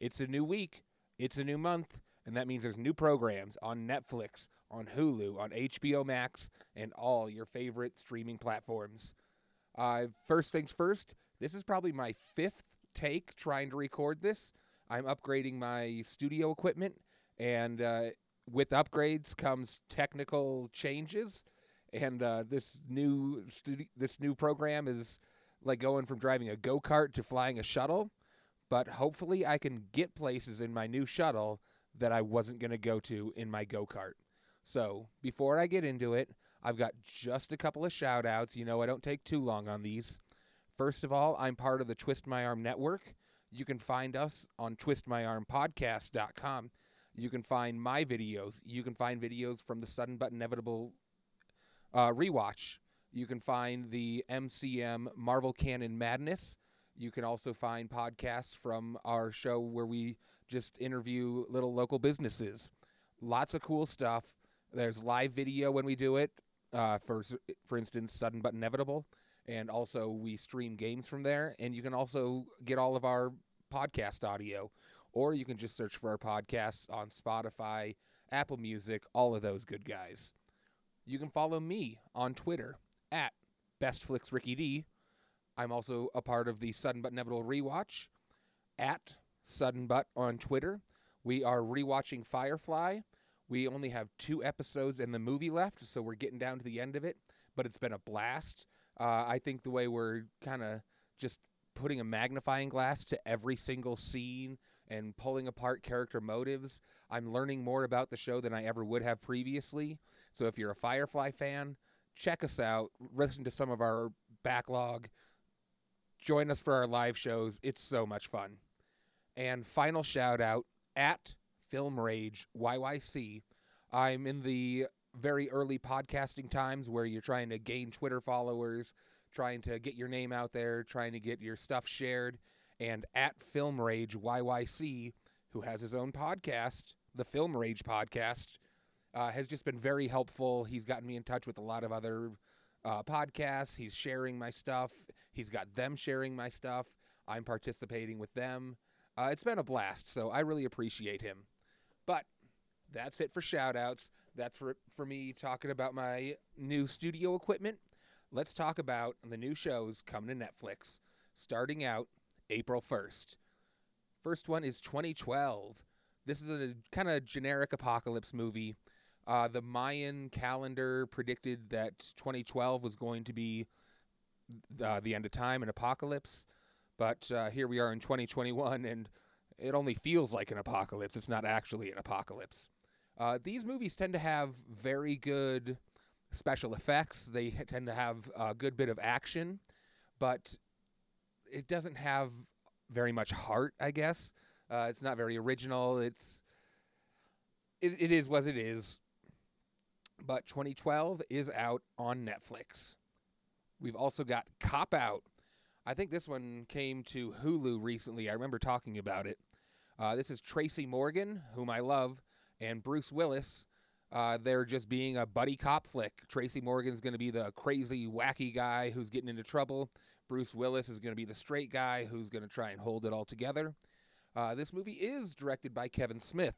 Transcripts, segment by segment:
It's a new week, it's a new month, and that means there's new programs on Netflix, on Hulu, on HBO Max, and all your favorite streaming platforms. Uh, first things first, this is probably my fifth take trying to record this. I'm upgrading my studio equipment, and uh, with upgrades comes technical changes. And uh, this new studi- this new program is like going from driving a go kart to flying a shuttle. But hopefully, I can get places in my new shuttle that I wasn't going to go to in my go kart. So before I get into it, I've got just a couple of shout outs. You know, I don't take too long on these. First of all, I'm part of the Twist My Arm Network. You can find us on twistmyarmpodcast.com. You can find my videos. You can find videos from the Sudden But Inevitable uh, rewatch. You can find the MCM Marvel Canon Madness. You can also find podcasts from our show where we just interview little local businesses. Lots of cool stuff. There's live video when we do it. Uh, for for instance, Sudden But Inevitable, and also we stream games from there. And you can also get all of our podcast audio, or you can just search for our podcasts on Spotify, Apple Music, all of those good guys. You can follow me on Twitter at BestFlixRickyD. I'm also a part of the Sudden But Inevitable Rewatch at Sudden But on Twitter. We are rewatching Firefly. We only have two episodes in the movie left, so we're getting down to the end of it. But it's been a blast. Uh, I think the way we're kind of just putting a magnifying glass to every single scene and pulling apart character motives, I'm learning more about the show than I ever would have previously. So if you're a Firefly fan, check us out. Listen to some of our backlog. Join us for our live shows. It's so much fun. And final shout out at Film Rage YYC. I'm in the very early podcasting times where you're trying to gain Twitter followers, trying to get your name out there, trying to get your stuff shared. And at Film Rage YYC, who has his own podcast, the Film Rage podcast, uh, has just been very helpful. He's gotten me in touch with a lot of other uh, podcasts. He's sharing my stuff. He's got them sharing my stuff. I'm participating with them. Uh, it's been a blast, so I really appreciate him. But that's it for shout outs. That's for, for me talking about my new studio equipment. Let's talk about the new shows coming to Netflix, starting out April 1st. First one is 2012. This is a kind of generic apocalypse movie. Uh, the Mayan calendar predicted that 2012 was going to be uh, the end of time, an apocalypse. But uh, here we are in 2021, and it only feels like an apocalypse. It's not actually an apocalypse. Uh, these movies tend to have very good special effects. They tend to have a good bit of action, but it doesn't have very much heart. I guess uh, it's not very original. It's it, it is what it is. But 2012 is out on Netflix. We've also got Cop Out. I think this one came to Hulu recently. I remember talking about it. Uh, this is Tracy Morgan, whom I love, and Bruce Willis. Uh, they're just being a buddy cop flick. Tracy Morgan's going to be the crazy, wacky guy who's getting into trouble. Bruce Willis is going to be the straight guy who's going to try and hold it all together. Uh, this movie is directed by Kevin Smith,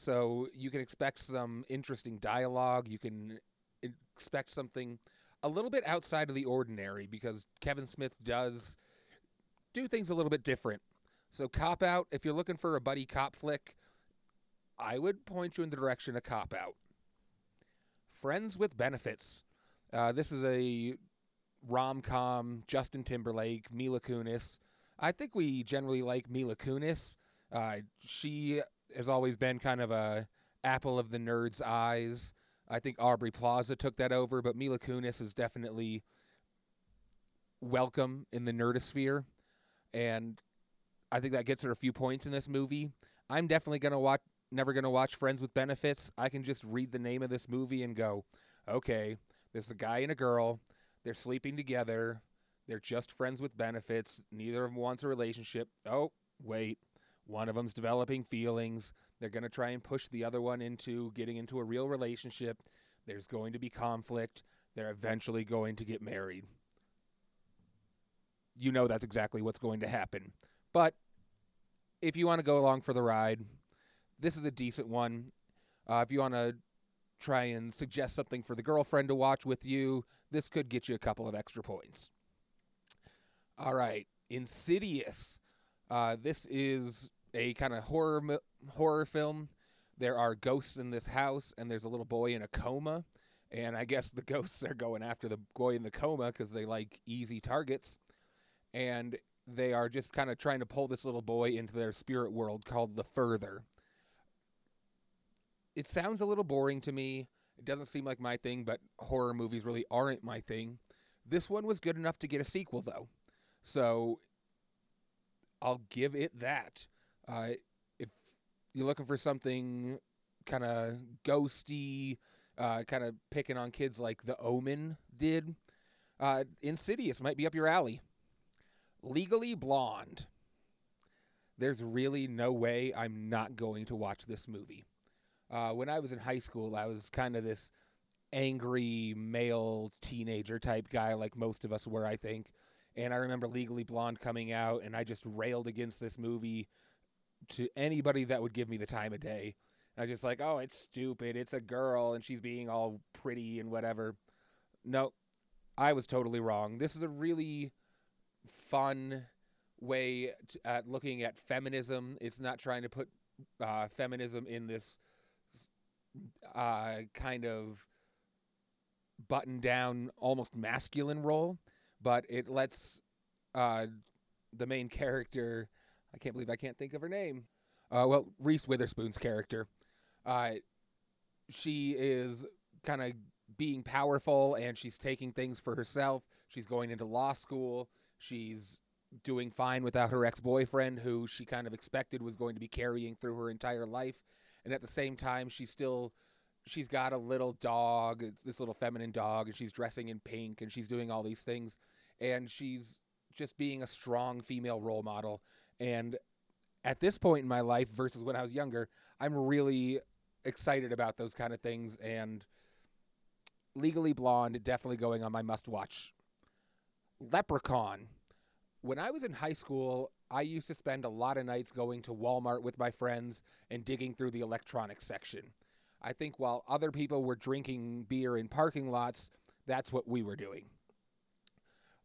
so you can expect some interesting dialogue. You can expect something a little bit outside of the ordinary because Kevin Smith does do things a little bit different. So, Cop Out, if you're looking for a buddy cop flick, I would point you in the direction of Cop Out. Friends with Benefits. Uh, this is a rom com, Justin Timberlake, Mila Kunis. I think we generally like Mila Kunis. Uh, she has always been kind of a apple of the nerd's eyes. I think Aubrey Plaza took that over, but Mila Kunis is definitely welcome in the nerdosphere, and I think that gets her a few points in this movie. I'm definitely gonna watch. Never gonna watch Friends with Benefits. I can just read the name of this movie and go, okay, there's a guy and a girl. They're sleeping together. They're just friends with benefits. Neither of them wants a relationship. Oh, wait. One of them's developing feelings. They're going to try and push the other one into getting into a real relationship. There's going to be conflict. They're eventually going to get married. You know that's exactly what's going to happen. But if you want to go along for the ride, this is a decent one. Uh, if you want to try and suggest something for the girlfriend to watch with you, this could get you a couple of extra points. All right, Insidious. Uh, this is a kind of horror horror film. There are ghosts in this house, and there's a little boy in a coma. And I guess the ghosts are going after the boy in the coma because they like easy targets. And they are just kind of trying to pull this little boy into their spirit world called the Further. It sounds a little boring to me. It doesn't seem like my thing, but horror movies really aren't my thing. This one was good enough to get a sequel, though. So I'll give it that. Uh, if you're looking for something kind of ghosty, uh, kind of picking on kids like The Omen did, uh, Insidious might be up your alley. Legally Blonde. There's really no way I'm not going to watch this movie. Uh, when I was in high school, I was kind of this angry male teenager type guy, like most of us were, I think. And I remember Legally Blonde coming out, and I just railed against this movie to anybody that would give me the time of day. And I was just like, oh, it's stupid. It's a girl, and she's being all pretty and whatever. No, I was totally wrong. This is a really fun way to, at looking at feminism. It's not trying to put uh, feminism in this uh, kind of button down, almost masculine role but it lets uh, the main character. I can't believe I can't think of her name. Uh, well, Reese Witherspoon's character. Uh, she is kind of being powerful and she's taking things for herself. She's going into law school. She's doing fine without her ex boyfriend, who she kind of expected was going to be carrying through her entire life. And at the same time, she's still she's got a little dog, this little feminine dog, and she's dressing in pink and she's doing all these things. And she's just being a strong female role model. And at this point in my life versus when I was younger, I'm really excited about those kind of things. And Legally Blonde, definitely going on my must watch. Leprechaun. When I was in high school, I used to spend a lot of nights going to Walmart with my friends and digging through the electronics section. I think while other people were drinking beer in parking lots, that's what we were doing.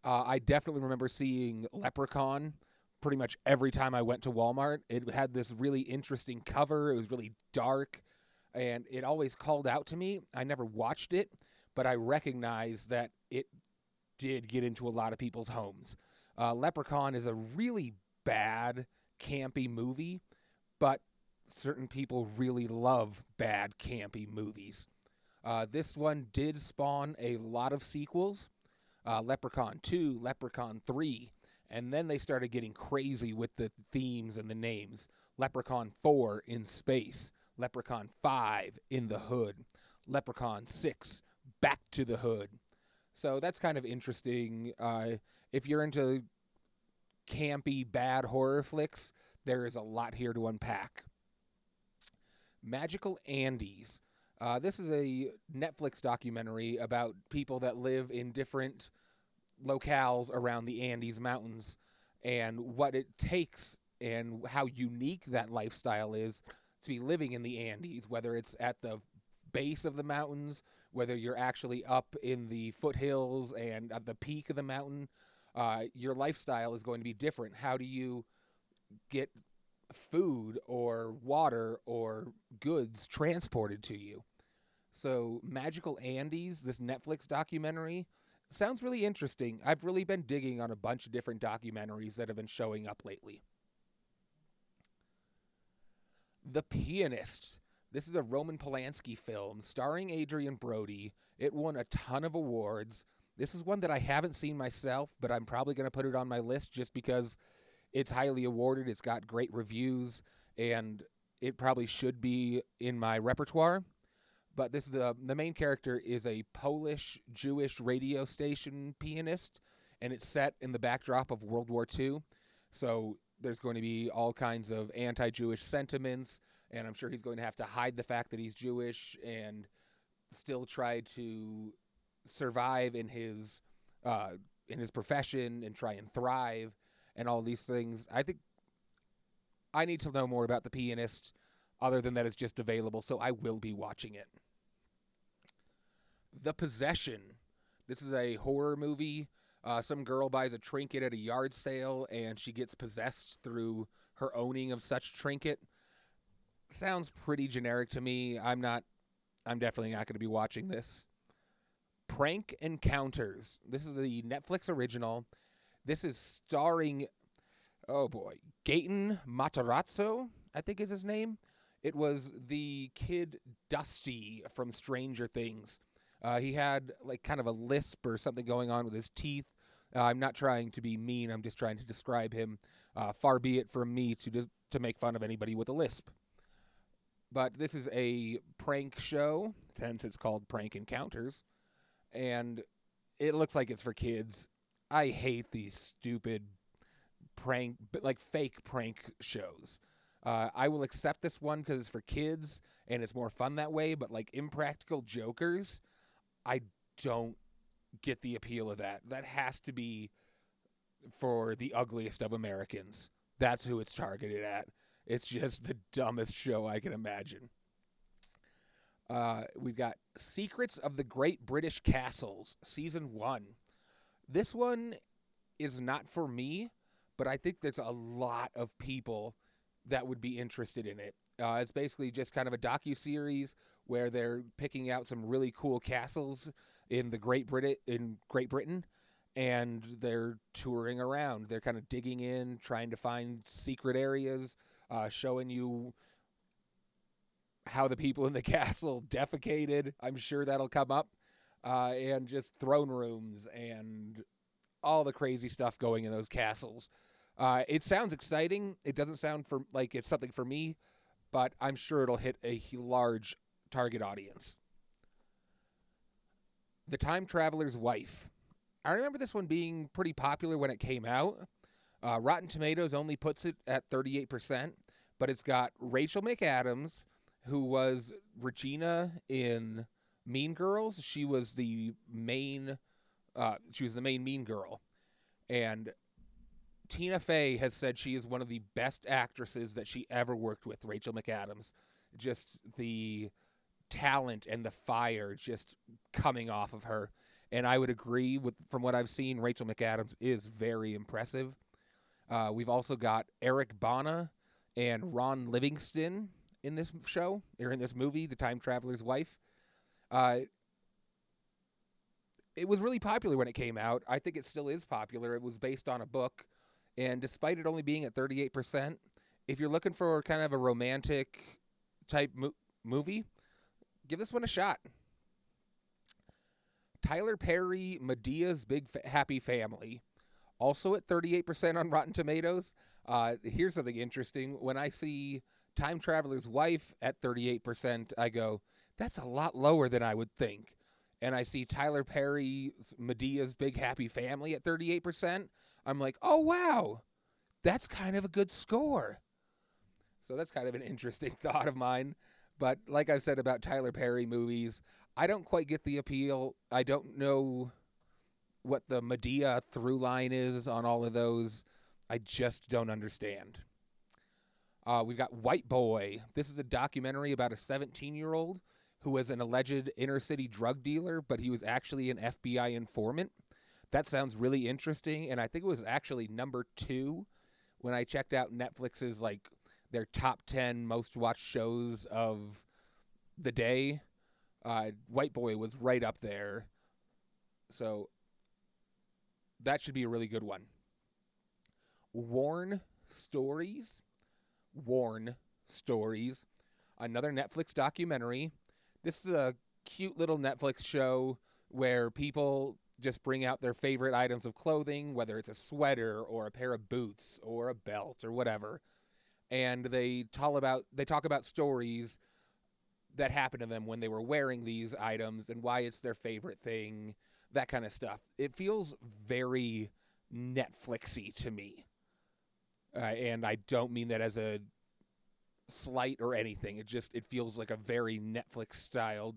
Uh, I definitely remember seeing Leprechaun pretty much every time I went to Walmart. It had this really interesting cover, it was really dark, and it always called out to me. I never watched it, but I recognized that it did get into a lot of people's homes. Uh, Leprechaun is a really bad, campy movie, but certain people really love bad, campy movies. Uh, this one did spawn a lot of sequels uh, Leprechaun 2, Leprechaun 3, and then they started getting crazy with the themes and the names. Leprechaun 4 in space, Leprechaun 5 in the hood, Leprechaun 6 back to the hood. So that's kind of interesting. Uh, if you're into campy, bad horror flicks, there is a lot here to unpack. Magical Andes. Uh, this is a Netflix documentary about people that live in different locales around the Andes Mountains and what it takes and how unique that lifestyle is to be living in the Andes, whether it's at the base of the mountains, whether you're actually up in the foothills and at the peak of the mountain. Uh, your lifestyle is going to be different. How do you get food or water or goods transported to you. So, Magical Andes, this Netflix documentary, sounds really interesting. I've really been digging on a bunch of different documentaries that have been showing up lately. The Pianist. This is a Roman Polanski film starring Adrien Brody. It won a ton of awards. This is one that I haven't seen myself, but I'm probably going to put it on my list just because it's highly awarded. It's got great reviews, and it probably should be in my repertoire. But this is the the main character is a Polish Jewish radio station pianist, and it's set in the backdrop of World War II. So there's going to be all kinds of anti-Jewish sentiments, and I'm sure he's going to have to hide the fact that he's Jewish and still try to survive in his uh, in his profession and try and thrive and all these things. I think I need to know more about The Pianist, other than that it's just available, so I will be watching it. The Possession. This is a horror movie. Uh, some girl buys a trinket at a yard sale and she gets possessed through her owning of such trinket. Sounds pretty generic to me. I'm not, I'm definitely not going to be watching this. Prank Encounters. This is the Netflix original. This is starring, oh boy, Gaten Matarazzo, I think is his name. It was the kid Dusty from Stranger Things. Uh, he had like kind of a lisp or something going on with his teeth. Uh, I'm not trying to be mean. I'm just trying to describe him. Uh, far be it from me to to make fun of anybody with a lisp. But this is a prank show, hence it's called Prank Encounters, and it looks like it's for kids. I hate these stupid prank, like fake prank shows. Uh, I will accept this one because it's for kids and it's more fun that way. But like Impractical Jokers, I don't get the appeal of that. That has to be for the ugliest of Americans. That's who it's targeted at. It's just the dumbest show I can imagine. Uh, we've got Secrets of the Great British Castles, Season 1. This one is not for me, but I think there's a lot of people that would be interested in it. Uh, it's basically just kind of a docu series where they're picking out some really cool castles in the Great Britain in Great Britain, and they're touring around. They're kind of digging in, trying to find secret areas, uh, showing you how the people in the castle defecated. I'm sure that'll come up, uh, and just throne rooms and all the crazy stuff going in those castles. Uh, it sounds exciting. It doesn't sound for like it's something for me, but I'm sure it'll hit a large target audience. The Time Traveler's Wife. I remember this one being pretty popular when it came out. Uh, Rotten Tomatoes only puts it at 38%, but it's got Rachel McAdams, who was Regina in Mean Girls. She was the main, uh, she was the main Mean Girl, and Tina Fey has said she is one of the best actresses that she ever worked with. Rachel McAdams, just the talent and the fire just coming off of her. And I would agree with from what I've seen, Rachel McAdams is very impressive. Uh, we've also got Eric Bana and Ron Livingston in this show or in this movie, The Time Traveler's Wife. Uh, it was really popular when it came out. I think it still is popular. It was based on a book, and despite it only being at 38%, if you're looking for kind of a romantic type mo- movie, give this one a shot. Tyler Perry, Madea's Big Happy Family, also at 38% on Rotten Tomatoes. Uh, here's something interesting. When I see Time Traveler's Wife at 38%, I go, that's a lot lower than I would think. And I see Tyler Perry's Madea's Big Happy Family at 38%. I'm like, oh, wow, that's kind of a good score. So that's kind of an interesting thought of mine. But like I've said about Tyler Perry movies, I don't quite get the appeal. I don't know what the Madea through line is on all of those. I just don't understand. Uh, we've got White Boy. This is a documentary about a 17 year old who was an alleged inner city drug dealer, but he was actually an FBI informant. That sounds really interesting, and I think it was actually number two when I checked out Netflix's like their top 10 most watched shows of the day. Uh, White Boy was right up there. So that should be a really good one. Worn Stories. Worn Stories. Another Netflix documentary. This is a cute little Netflix show where people just bring out their favorite items of clothing, whether it's a sweater or a pair of boots or a belt or whatever and they talk about they talk about stories that happened to them when they were wearing these items and why it's their favorite thing, that kind of stuff. It feels very Netflixy to me, uh, and I don't mean that as a slight or anything. It just it feels like a very Netflix style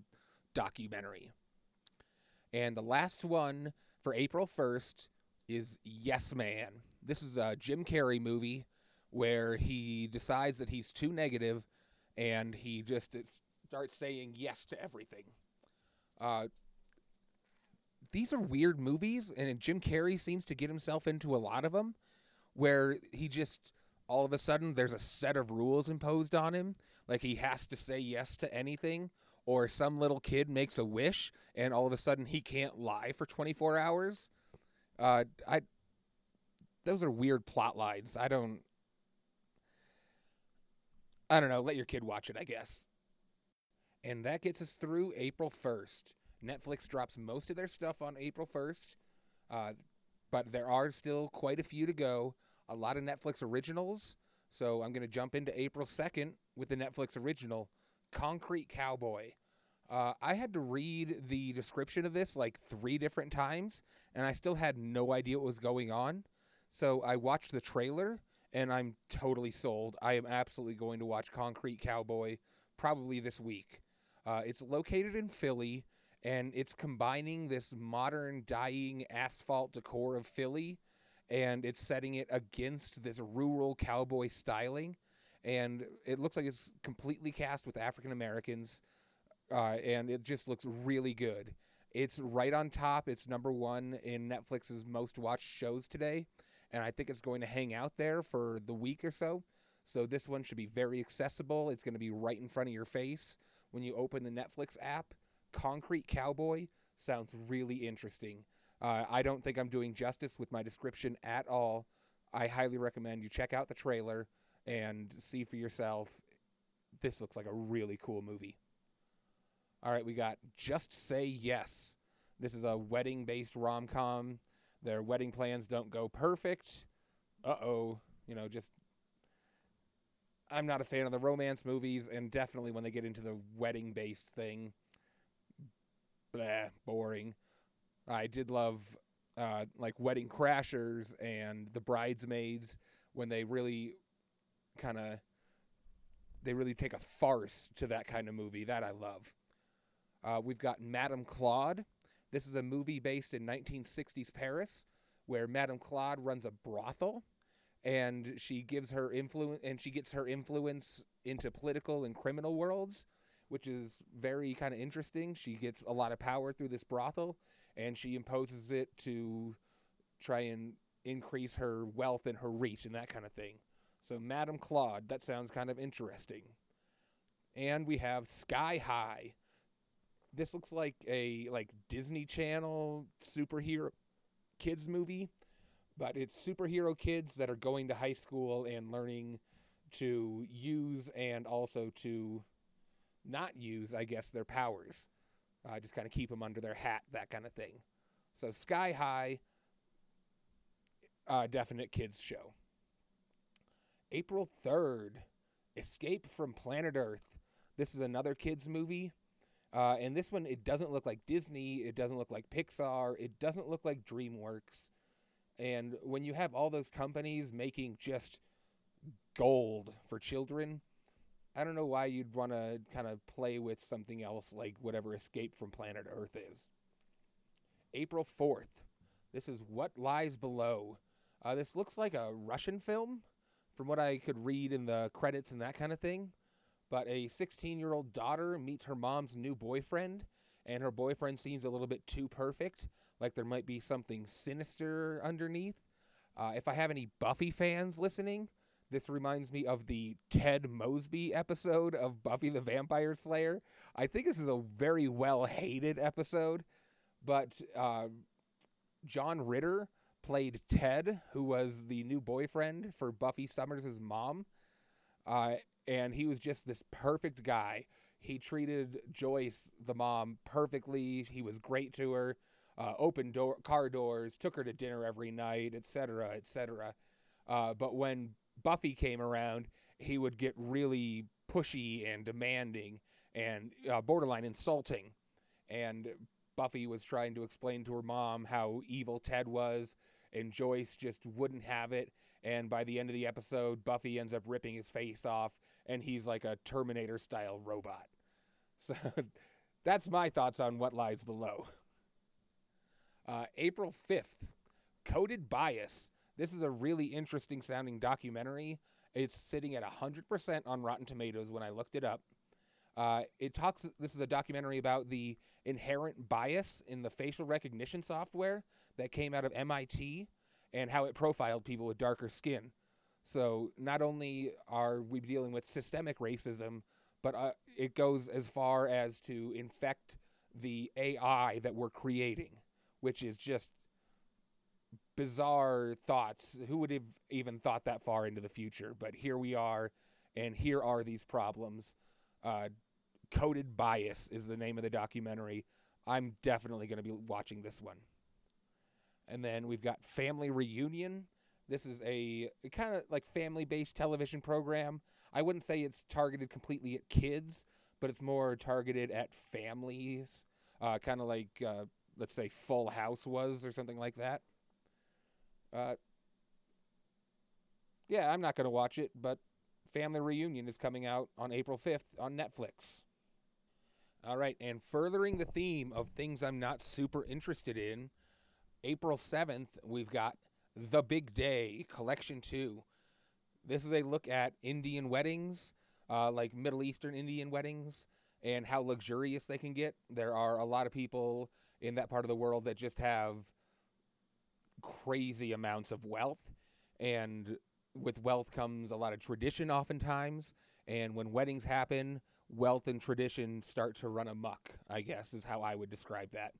documentary. And the last one for April 1st is Yes Man. This is a Jim Carrey movie where he decides that he's too negative and he just starts saying yes to everything. Uh, these are weird movies, and Jim Carrey seems to get himself into a lot of them where he just all of a sudden there's a set of rules imposed on him. Like he has to say yes to anything or some little kid makes a wish and all of a sudden he can't lie for 24 hours. Uh i those are weird plot lines. I don't i don't know let your kid watch it i guess. And that gets us through april 1st netflix drops most of their stuff on april 1st uh, but there are still quite a few to go. A lot of netflix originals. So i'm going to jump into april 2nd with the netflix original concrete cowboy. Uh, I had to read the description of this like three different times, and I still had no idea what was going on. So I watched the trailer, and I'm totally sold. I am absolutely going to watch Concrete Cowboy probably this week. Uh, it's located in Philly, and it's combining this modern dying asphalt decor of Philly, and it's setting it against this rural cowboy styling. And it looks like it's completely cast with African Americans uh, and it just looks really good. It's right on top. It's number one in Netflix's most watched shows today, and I think it's going to hang out there for the week or so. So this one should be very accessible. It's going to be right in front of your face when you open the Netflix app. Concrete Cowboy sounds really interesting. Uh, I don't think I'm doing justice with my description at all. I highly recommend you check out the trailer and see for yourself. This looks like a really cool movie. All right, we got Just Say Yes. This is a wedding based rom com. Their wedding plans don't go perfect. Uh oh. You know, just. I'm not a fan of the romance movies, and definitely when they get into the wedding based thing, blah, boring. I did love uh, like Wedding Crashers and The Bridesmaids when they really kind of they really take a farce to that kind of movie that I love. Uh, we've got Madame Claude. This is a movie based in 1960s Paris, where Madame Claude runs a brothel, and she gives her influence and she gets her influence into political and criminal worlds, which is very kind of interesting. She gets a lot of power through this brothel, and she imposes it to try and increase her wealth and her reach and that kind of thing. So Madame Claude, that sounds kind of interesting. And we have Sky High this looks like a like Disney Channel superhero kids movie, but it's superhero kids that are going to high school and learning to use and also to not use, I guess, their powers. Uh, just kind of keep them under their hat, that kind of thing. So Sky High, uh, definite kids show. April 3rd, Escape from Planet Earth. This is another kids movie. Uh, and this one, it doesn't look like Disney. It doesn't look like Pixar. It doesn't look like DreamWorks. And when you have all those companies making just gold for children, I don't know why you'd want to kind of play with something else like whatever Escape from Planet Earth is. April 4th. This is What Lies Below. Uh, this looks like a Russian film from what I could read in the credits and that kind of thing but a 16 year old daughter meets her mom's new boyfriend, and her boyfriend seems a little bit too perfect, like there might be something sinister underneath. Uh, if I have any Buffy fans listening, this reminds me of the Ted Mosby episode of Buffy the Vampire Slayer. I think this is a very well hated episode, but uh, John Ritter played Ted, who was the new boyfriend for Buffy Summers' mom. Uh, and he was just this perfect guy. He treated Joyce, the mom, perfectly. He was great to her. Uh, opened door, car doors, took her to dinner every night, etc., etc. Uh, but when Buffy came around, he would get really pushy and demanding and uh, borderline insulting. And Buffy was trying to explain to her mom how evil Ted was, and Joyce just wouldn't have it. And by the end of the episode, Buffy ends up ripping his face off and he's like a Terminator style robot. So that's my thoughts on what lies below. Uh, April 5th, Coded Bias. This is a really interesting sounding documentary, It's sitting at 100% on Rotten Tomatoes when I looked it up. Uh, it talks. This is a documentary about the inherent bias in the facial recognition software that came out of MIT and how it profiled people with darker skin. So not only are we dealing with systemic racism, but uh, it goes as far as to infect the AI that we're creating, which is just bizarre thoughts. Who would have even thought that far into the future? But here we are, and here are these problems. Uh, Coded Bias is the name of the documentary. I'm definitely going to be watching this one. And then we've got Family Reunion. This is a kind of like family based television program. I wouldn't say it's targeted completely at kids, but it's more targeted at families, uh, kind of like, uh, let's say, Full House was or something like that. Uh, yeah, I'm not going to watch it, but Family Reunion is coming out on April 5th on Netflix. All right, and furthering the theme of things I'm not super interested in, April 7th, we've got The Big Day Collection 2. This is a look at Indian weddings, uh, like Middle Eastern Indian weddings, and how luxurious they can get. There are a lot of people in that part of the world that just have crazy amounts of wealth. And with wealth comes a lot of tradition, oftentimes. And when weddings happen, wealth and tradition start to run amok, I guess, is how I would describe that.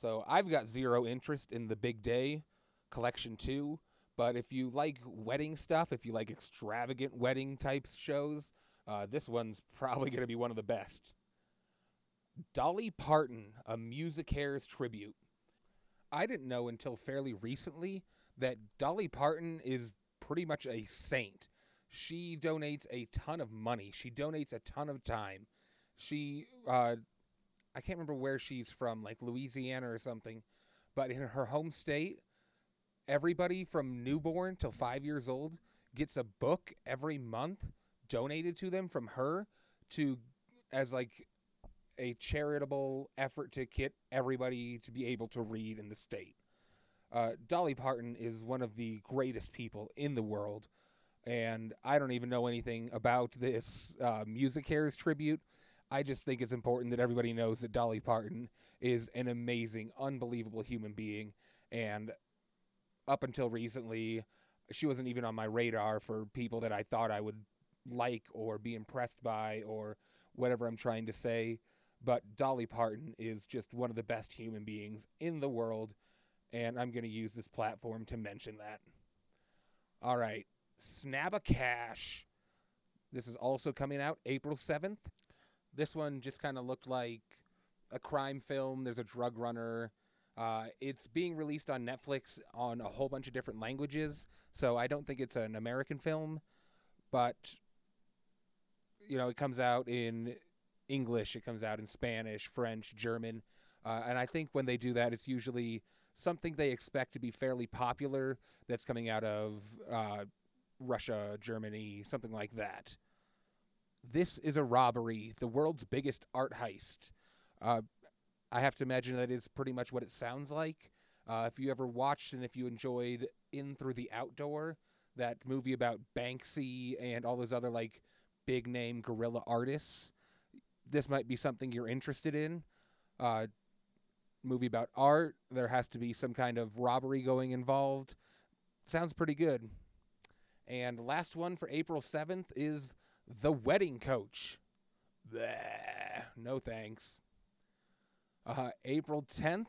So I've got zero interest in the Big Day Collection 2. But if you like wedding stuff, if you like extravagant wedding type shows, uh, this one's probably going to be one of the best. Dolly Parton, a MusiCares tribute. I didn't know until fairly recently that Dolly Parton is pretty much a saint. She donates a ton of money. She donates a ton of time. She, uh, I can't remember where she's from, like Louisiana or something, but in her home state, everybody from newborn till five years old gets a book every month donated to them from her to as like a charitable effort to get everybody to be able to read in the state. Uh, Dolly Parton is one of the greatest people in the world, and I don't even know anything about this uh, MusiCares tribute. I just think it's important that everybody knows that Dolly Parton is an amazing, unbelievable human being, and up until recently, she wasn't even on my radar for people that I thought I would like or be impressed by or whatever I'm trying to say. But Dolly Parton is just one of the best human beings in the world, and I'm going to use this platform to mention that. All right, Snabba-Cash. This is also coming out April 7th. This one just kind of looked like a crime film. There's a drug runner. Uh, it's being released on Netflix on a whole bunch of different languages, so I don't think it's an American film, but you know, it comes out in English, it comes out in Spanish, French, German, uh, and I think when they do that, it's usually something they expect to be fairly popular that's coming out of uh, Russia, Germany, something like that. This is a robbery, the world's biggest art heist. Uh, I have to imagine that is pretty much what it sounds like. Uh, if you ever watched and if you enjoyed In Through the Outdoor, that movie about Banksy and all those other like big name guerrilla artists, this might be something you're interested in. Uh, movie about art, there has to be some kind of robbery going involved. Sounds pretty good. And last one for April 7th is The Wedding Coach. Bleh, no thanks. Uh, April 10th,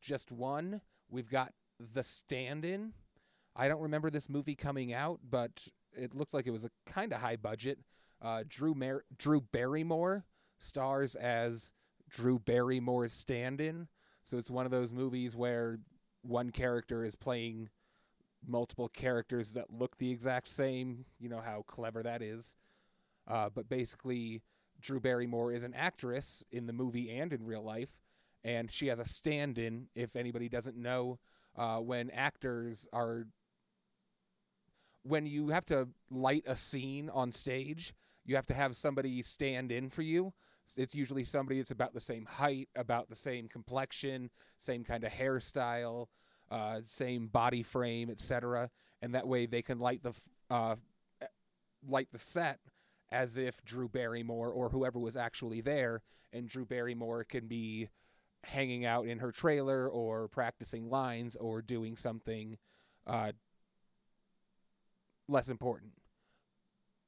just one. We've got The Stand In. I don't remember this movie coming out, but it looks like it was a kind of high budget. Uh, Drew Mar- Drew Barrymore stars as Drew Barrymore's stand-in, so it's one of those movies where one character is playing multiple characters that look the exact same. You know how clever that is. Uh, but basically, Drew Barrymore is an actress in the movie and in real life, and she has a stand in. If anybody doesn't know, uh, when actors are. When you have to light a scene on stage, you have to have somebody stand in for you. It's usually somebody that's about the same height, about the same complexion, same kind of hairstyle, uh, same body frame, etc. And that way they can light the uh, light the set as if Drew Barrymore or whoever was actually there, and Drew Barrymore can be hanging out in her trailer or practicing lines or doing something uh, less important.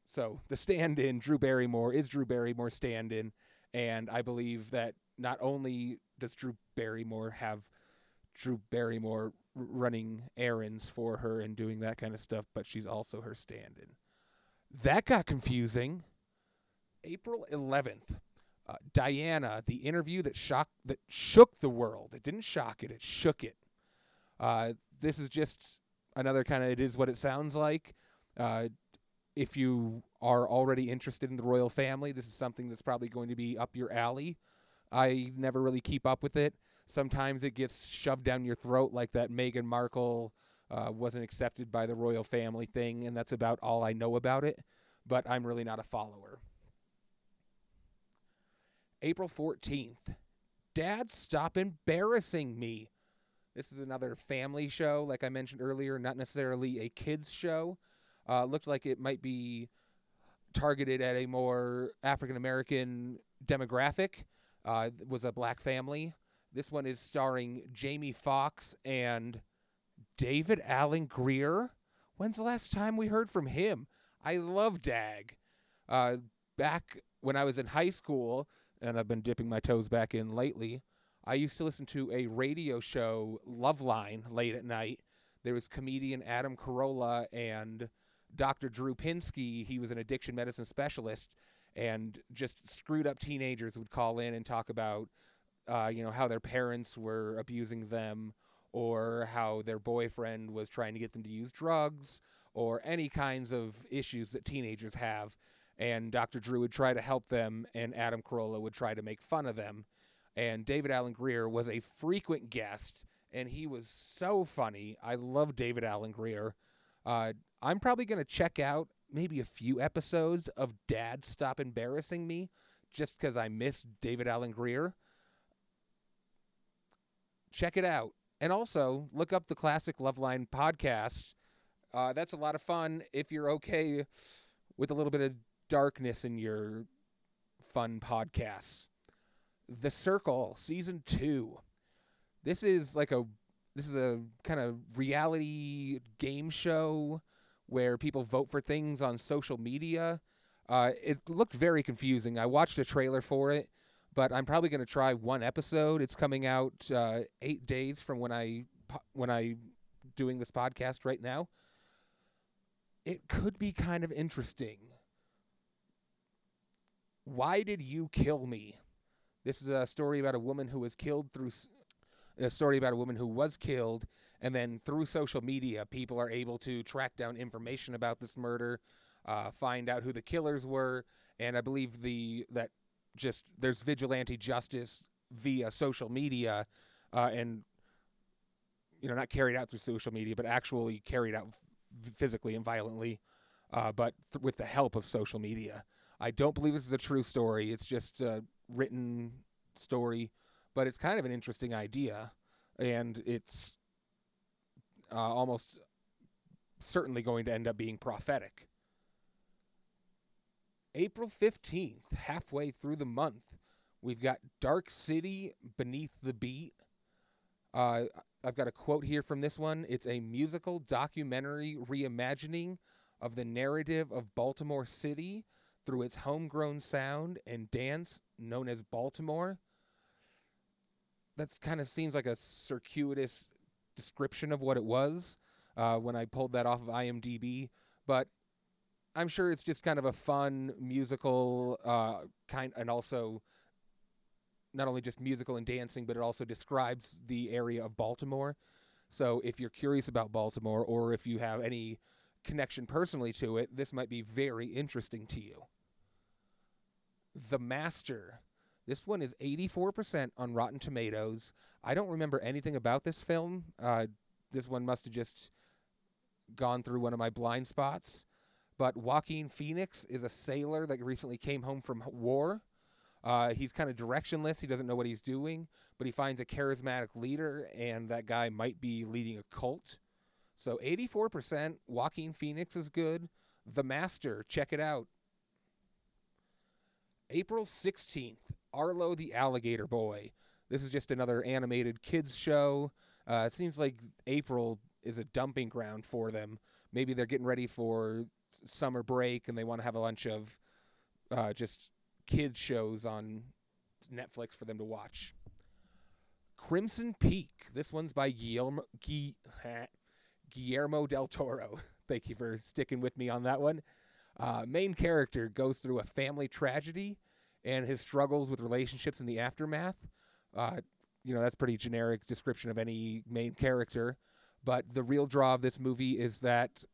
So the stand in, Drew Barrymore, is Drew Barrymore stand in. And I believe that not only does Drew Barrymore have Drew Barrymore running errands for her and doing that kind of stuff, but she's also her stand in. That got confusing. April 11th, uh, Diana, the interview that shocked that shook the world. It didn't shock it; it shook it. Uh, this is just another kind of it is what it sounds like. Uh, if you are already interested in the royal family, this is something that's probably going to be up your alley. I never really keep up with it. Sometimes it gets shoved down your throat, like that Meghan Markle uh, wasn't accepted by the royal family thing, and that's about all I know about it. But I'm really not a follower. April 14th. Dad, stop embarrassing me. This is another family show, like I mentioned earlier, not necessarily a kids show. Uh, looked like it might be targeted at a more African American demographic. Uh, was a black family. This one is starring Jamie Foxx and David Alan Grier. When's the last time we heard from him? I love Dag. Uh, back when I was in high school, and I've been dipping my toes back in lately. I used to listen to a radio show, Loveline, late at night. There was comedian Adam Carolla and Dr. Drew Pinsky. He was an addiction medicine specialist, and just screwed up teenagers would call in and talk about, uh, you know, how their parents were abusing them, or how their boyfriend was trying to get them to use drugs, or any kinds of issues that teenagers have and Dr. Drew would try to help them, and Adam Carolla would try to make fun of them. And David Alan Grier was a frequent guest, and he was so funny. I love David Alan Grier. Uh, I'm probably going to check out maybe a few episodes of Dad Stop Embarrassing Me just because I miss David Alan Grier. Check it out. And also, look up the Classic Loveline podcast. Uh, that's a lot of fun if you're okay with a little bit of darkness in your fun podcasts. The Circle season 2. This is like a this is a kind of reality game show where people vote for things on social media. Uh, it looked very confusing. I watched a trailer for it, but I'm probably going to try one episode. It's coming out uh, eight days from when I when I doing this podcast right now. It could be kind of interesting. Why Did You Kill Me? This is a story about a woman who was killed through a story about a woman who was killed and then through social media people are able to track down information about this murder, uh, find out who the killers were, and I believe the that just there's vigilante justice via social media uh, and you know not carried out through social media but actually carried out physically and violently uh, but th- with the help of social media I don't believe this is a true story. It's just a written story, but it's kind of an interesting idea, and it's uh, almost certainly going to end up being prophetic. April 15th, halfway through the month, we've got Dark City Beneath the Beat. Uh, I've got a quote here from this one. It's a musical documentary reimagining of the narrative of Baltimore City through its homegrown sound and dance known as Baltimore. That kind of seems like a circuitous description of what it was uh, when I pulled that off of IMDb, but I'm sure it's just kind of a fun musical uh, kind, and also not only just musical and dancing, but it also describes the area of Baltimore. So if you're curious about Baltimore, or if you have any connection personally to it, this might be very interesting to you. The Master. This one is 84% on Rotten Tomatoes. I don't remember anything about this film. Uh, this one must have just gone through one of my blind spots. But Joaquin Phoenix is a sailor that recently came home from war. Uh, he's kind of directionless. He doesn't know what he's doing, but he finds a charismatic leader, and that guy might be leading a cult. So 84%. Joaquin Phoenix is good. The Master. Check it out. April 16th, Arlo the Alligator Boy. This is just another animated kids show. Uh, it seems like April is a dumping ground for them. Maybe they're getting ready for summer break and they want to have a bunch of uh, just kids shows on Netflix for them to watch. Crimson Peak. This one's by Guillermo, Guillermo del Toro. Thank you for sticking with me on that one. Uh, main character goes through a family tragedy and his struggles with relationships in the aftermath. Uh, you know, that's pretty generic description of any main character. But the real draw of this movie is that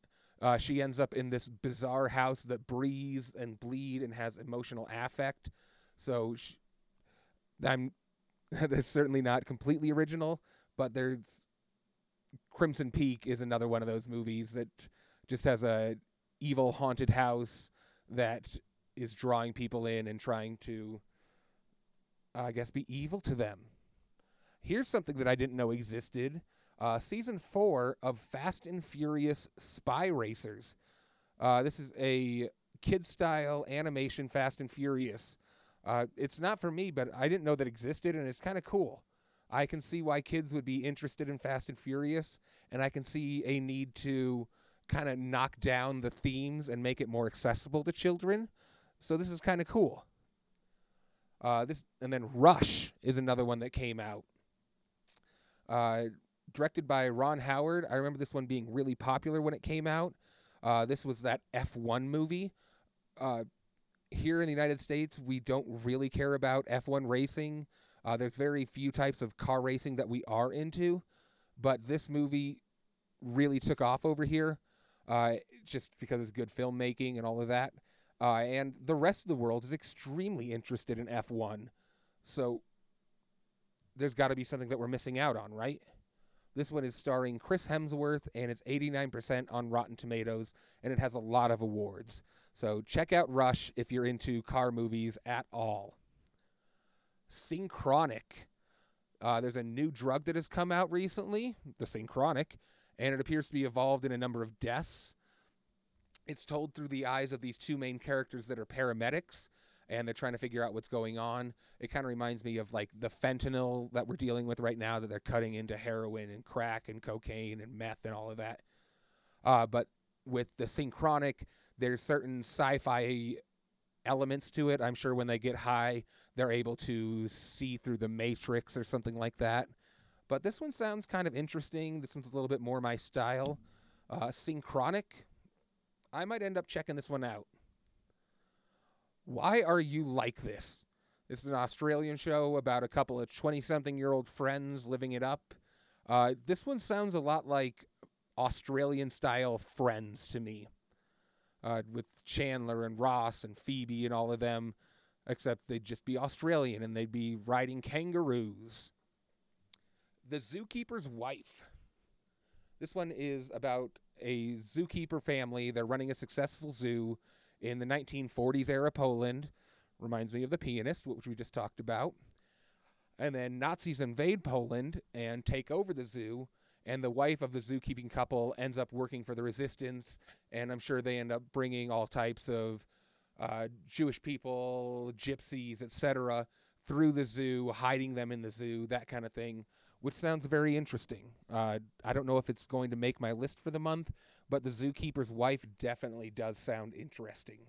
uh, she ends up in this bizarre house that breathes and bleed and has emotional affect. So she, I'm that's certainly not completely original, but there's Crimson Peak is another one of those movies that just has a evil haunted house that is drawing people in and trying to I guess be evil to them. Here's something that I didn't know existed. Uh, season four of Fast and Furious Spy Racers. Uh, this is a kid style animation Fast and Furious uh, it's not for me, but I didn't know that existed, and it's kind of cool. I can see why kids would be interested in Fast and Furious, and I can see a need to kind of knock down the themes and make it more accessible to children. So this is kind of cool. Uh, this and then Rush is another one that came out. Uh, directed by Ron Howard. I remember this one being really popular when it came out. Uh, this was that F1 movie. Uh, here in the United States, we don't really care about F1 racing. Uh, there's very few types of car racing that we are into, but this movie really took off over here uh, just because it's good filmmaking and all of that. Uh, and the rest of the world is extremely interested in F1. So there's got to be something that we're missing out on, right? This one is starring Chris Hemsworth and it's 89% on Rotten Tomatoes and it has a lot of awards. So check out Rush if you're into car movies at all. Synchronic. Uh, there's a new drug that has come out recently, the Synchronic, and it appears to be evolved in a number of deaths. It's told through the eyes of these two main characters that are paramedics, and they're trying to figure out what's going on. It kind of reminds me of like the fentanyl that we're dealing with right now, that they're cutting into heroin and crack and cocaine and meth and all of that. Uh, but with the Synchronic, there's certain sci-fi elements to it. I'm sure when they get high, they're able to see through the matrix or something like that. But this one sounds kind of interesting. This one's a little bit more my style. Uh, Synchronic. I might end up checking this one out. Why are you like this? This is an Australian show about a couple of 20 something year old friends living it up. Uh, this one sounds a lot like Australian style friends to me uh, with Chandler and Ross and Phoebe and all of them, except they'd just be Australian and they'd be riding kangaroos. The Zookeeper's Wife. This one is about a zookeeper family. They're running a successful zoo in the 1940s era Poland. Reminds me of The Pianist, which we just talked about. And then Nazis invade Poland and take over the zoo and the wife of the zookeeping couple ends up working for the resistance and i'm sure they end up bringing all types of uh, jewish people gypsies etc through the zoo hiding them in the zoo that kind of thing which sounds very interesting uh, i don't know if it's going to make my list for the month but the zookeeper's wife definitely does sound interesting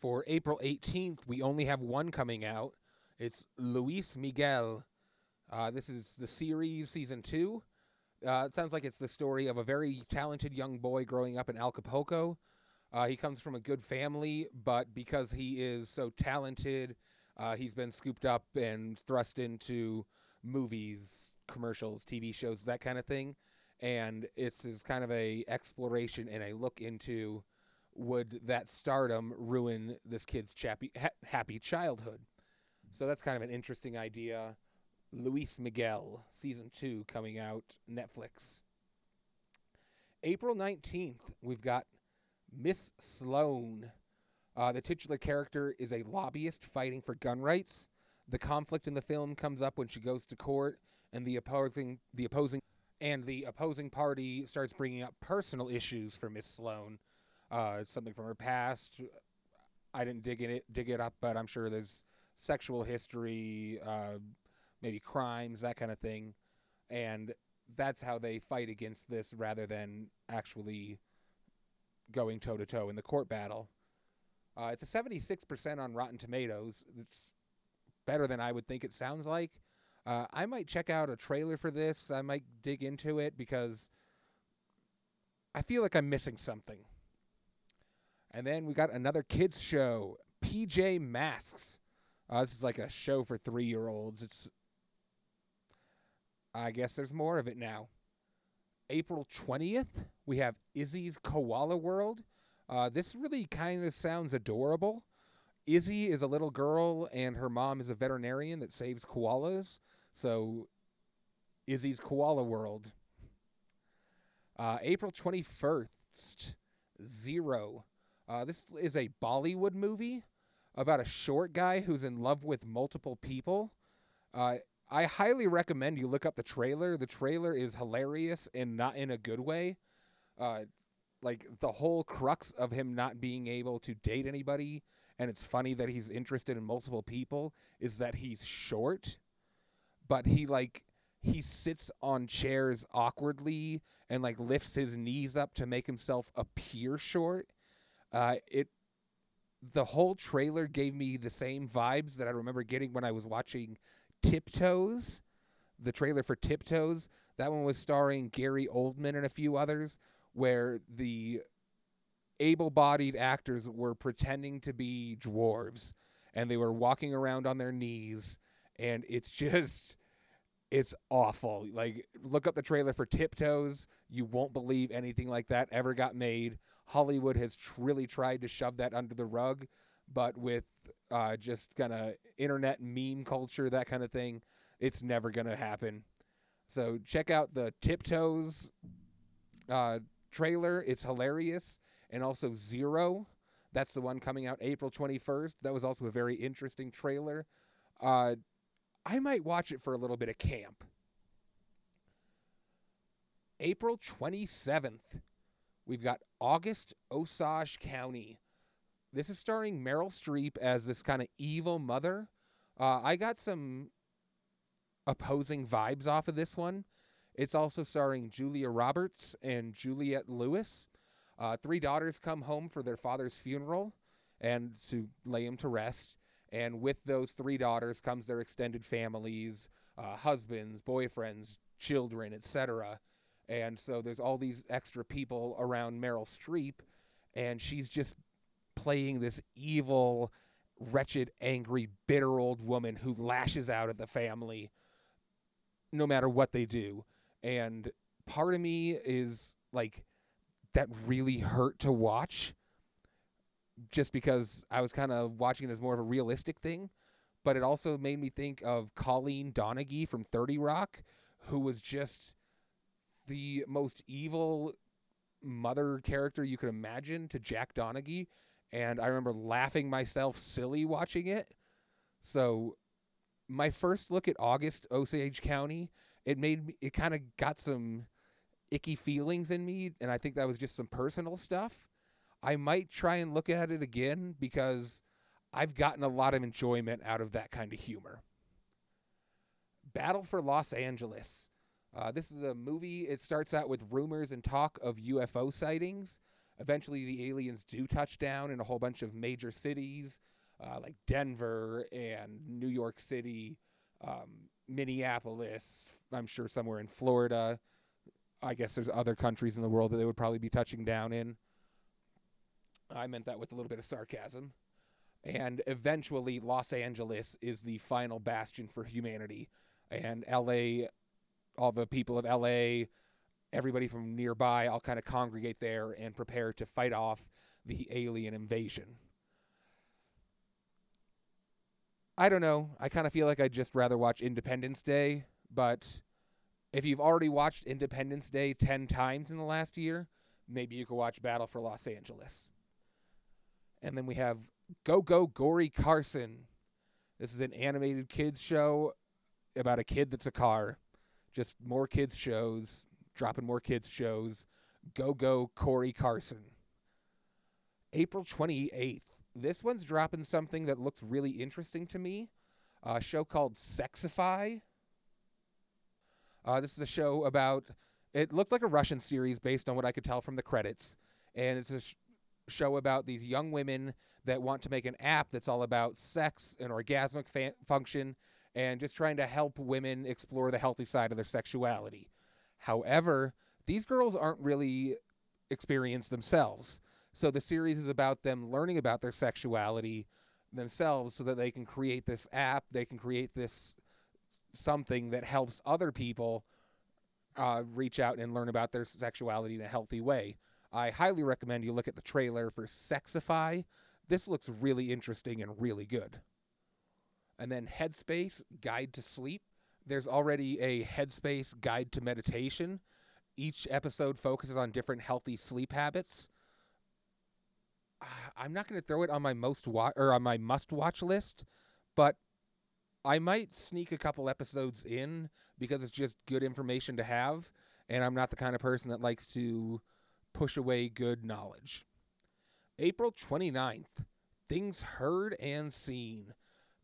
for april 18th we only have one coming out it's luis miguel uh, this is the series season two uh, it sounds like it's the story of a very talented young boy growing up in Acapulco. Uh, he comes from a good family, but because he is so talented, uh, he's been scooped up and thrust into movies, commercials, TV shows, that kind of thing. And it's, it's kind of a exploration and a look into would that stardom ruin this kid's chappy, ha- happy childhood. So that's kind of an interesting idea. Luis Miguel, season two, coming out Netflix. April 19th, we've got Miss Sloane. Uh, the titular character is a lobbyist fighting for gun rights. The conflict in the film comes up when she goes to court, and the opposing the opposing and the opposing party starts bringing up personal issues for Miss Sloane. Uh, something from her past. I didn't dig it, dig it up, but I'm sure there's sexual history, uh, maybe crimes, that kind of thing, and that's how they fight against this rather than actually going toe to toe in the court battle. Uh, it's a 76% on Rotten Tomatoes. It's better than I would think it sounds like. Uh, I might check out a trailer for this. I might dig into it because I feel like I'm missing something. And then we got another kids show, PJ Masks. Uh, this is like a show for three year olds. It's, I guess there's more of it now. April 20th, we have Izzy's Koala World. Uh, this really kind of sounds adorable. Izzy is a little girl, and her mom is a veterinarian that saves koalas. So, Izzy's Koala World. Uh, April 21st, Zero. Uh, this is a Bollywood movie about a short guy who's in love with multiple people. Uh, I highly recommend you look up the trailer. The trailer is hilarious and not in a good way. Uh, like the whole crux of him not being able to date anybody, and it's funny that he's interested in multiple people, is that he's short, but he like he sits on chairs awkwardly and like lifts his knees up to make himself appear short. Uh, it the whole trailer gave me the same vibes that I remember getting when I was watching Tiptoes, the trailer for Tiptoes. That one was starring Gary Oldman and a few others, where the able bodied actors were pretending to be dwarves and they were walking around on their knees. And it's just, it's awful. Like, look up the trailer for Tiptoes. You won't believe anything like that ever got made. Hollywood has tr- really tried to shove that under the rug, but with uh, just kind of internet meme culture, that kind of thing, it's never going to happen. So check out the Tiptoes uh, trailer. It's hilarious. And also Zero. That's the one coming out April 21st. That was also a very interesting trailer. Uh, I might watch it for a little bit of camp. April 27th, we've got August Osage County. This is starring Meryl Streep as this kind of evil mother. Uh, I got some opposing vibes off of this one. It's also starring Julia Roberts and Juliette Lewis. Uh, three daughters come home for their father's funeral and to lay him to rest. And with those three daughters comes their extended families, uh, husbands, boyfriends, children, etc. And so there's all these extra people around Meryl Streep, and she's just playing this evil, wretched, angry, bitter old woman who lashes out at the family no matter what they do. And part of me is like, that really hurt to watch just because I was kind of watching it as more of a realistic thing. But it also made me think of Colleen Donaghy from 30 Rock, who was just the most evil mother character you could imagine to Jack Donaghy. And I remember laughing myself silly watching it. So my first look at August Osage County, it made me, it kind of got some icky feelings in me. And I think that was just some personal stuff. I might try and look at it again because I've gotten a lot of enjoyment out of that kind of humor. Battle for Los Angeles. Uh, this is a movie. It starts out with rumors and talk of UFO sightings. Eventually, the aliens do touch down in a whole bunch of major cities uh, like Denver and New York City, um, Minneapolis, I'm sure somewhere in Florida. I guess there's other countries in the world that they would probably be touching down in. I meant that with a little bit of sarcasm. And eventually, Los Angeles is the final bastion for humanity. And LA, all the people of LA, everybody from nearby, all kind of congregate there and prepare to fight off the alien invasion. I don't know. I kind of feel like I'd just rather watch Independence Day, but if you've already watched Independence Day 10 times in the last year, maybe you could watch Battle for Los Angeles. And then we have Go Go Cory Carson. This is an animated kids show about a kid that's a car. Just more kids shows, dropping more kids shows. Go Go Cory Carson. April 28th. This one's dropping something that looks really interesting to me. A show called Sexify. Uh, this is a show about. It looked like a Russian series based on what I could tell from the credits, and it's a sh- show about these young women that want to make an app that's all about sex and orgasmic fa- function, and just trying to help women explore the healthy side of their sexuality. However, these girls aren't really experienced themselves, so the series is about them learning about their sexuality themselves, so that they can create this app, they can create this something that helps other people uh, reach out and learn about their sexuality in a healthy way. I highly recommend you look at the trailer for Sexify. This looks really interesting and really good. And then Headspace Guide to Sleep. There's already a Headspace Guide to Meditation. Each episode focuses on different healthy sleep habits. Ah, I'm not going to throw it on my most wa- or on my must watch list, but I might sneak a couple episodes in because it's just good information to have, and I'm not the kind of person that likes to push away good knowledge. April 29th, Things Heard and Seen.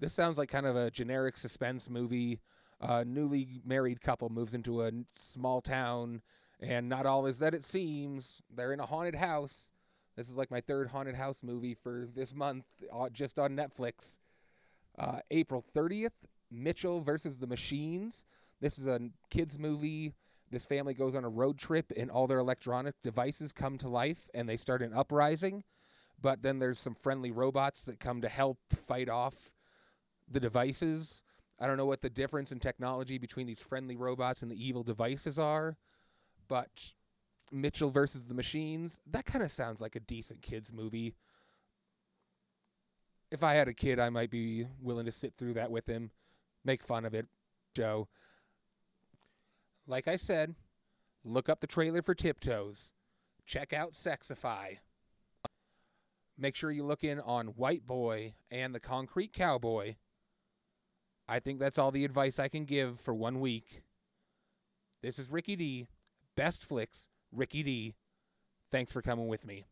This sounds like kind of a generic suspense movie. A newly married couple moves into a small town, and not all is that it seems. They're in a haunted house. This is like my third haunted house movie for this month, uh, just on Netflix. Uh, April 30th, Mitchell versus the Machines. This is a kids movie. This family goes on a road trip, and all their electronic devices come to life, and they start an uprising. But then there's some friendly robots that come to help fight off the devices. I don't know what the difference in technology between these friendly robots and the evil devices are, but Mitchell versus the Machines, that kind of sounds like a decent kids movie. If I had a kid, I might be willing to sit through that with him, make fun of it, Joe. Like I said, look up the trailer for Tiptoes. Check out Sexify. Make sure you look in on White Boy and the Concrete Cowboy. I think that's all the advice I can give for one week. This is Ricky D. Best Flicks, Ricky D. Thanks for coming with me.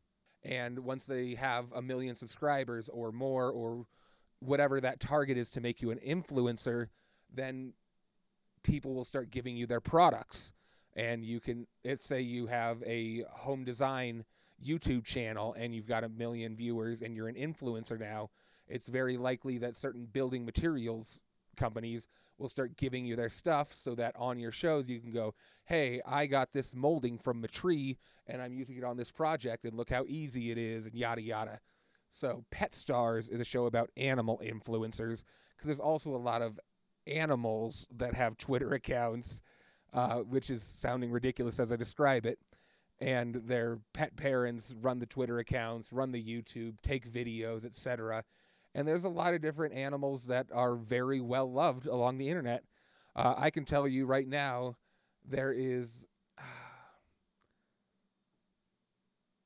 And once they have a million subscribers or more, or whatever that target is to make you an influencer, then people will start giving you their products. And you can, let's say you have a home design YouTube channel and you've got a million viewers and you're an influencer now, it's very likely that certain building materials companies will start giving you their stuff so that on your shows you can go, hey, I got this molding from Matree and I'm using it on this project and look how easy it is and yada yada. So, Pet Stars is a show about animal influencers because there's also a lot of animals that have Twitter accounts, uh, which is sounding ridiculous as I describe it. And their pet parents run the Twitter accounts, run the YouTube, take videos, etc. And there's a lot of different animals that are very well loved along the internet. Uh, I can tell you right now, there is.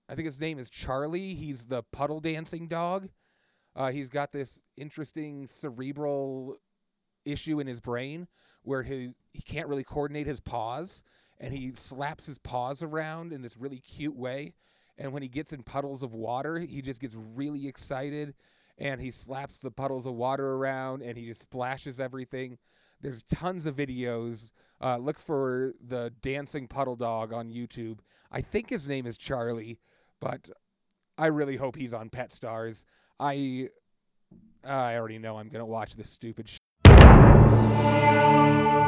I think his name is Charlie. He's the puddle dancing dog. Uh, he's got this interesting cerebral issue in his brain where he he can't really coordinate his paws and he slaps his paws around in this really cute way. And when he gets in puddles of water he just gets really excited and he slaps the puddles of water around and he just splashes everything. There's tons of videos. Uh, look for the dancing puddle dog on youtube. I think his name is charlie but i really hope he's on pet stars. I i already know i'm going to watch this stupid Música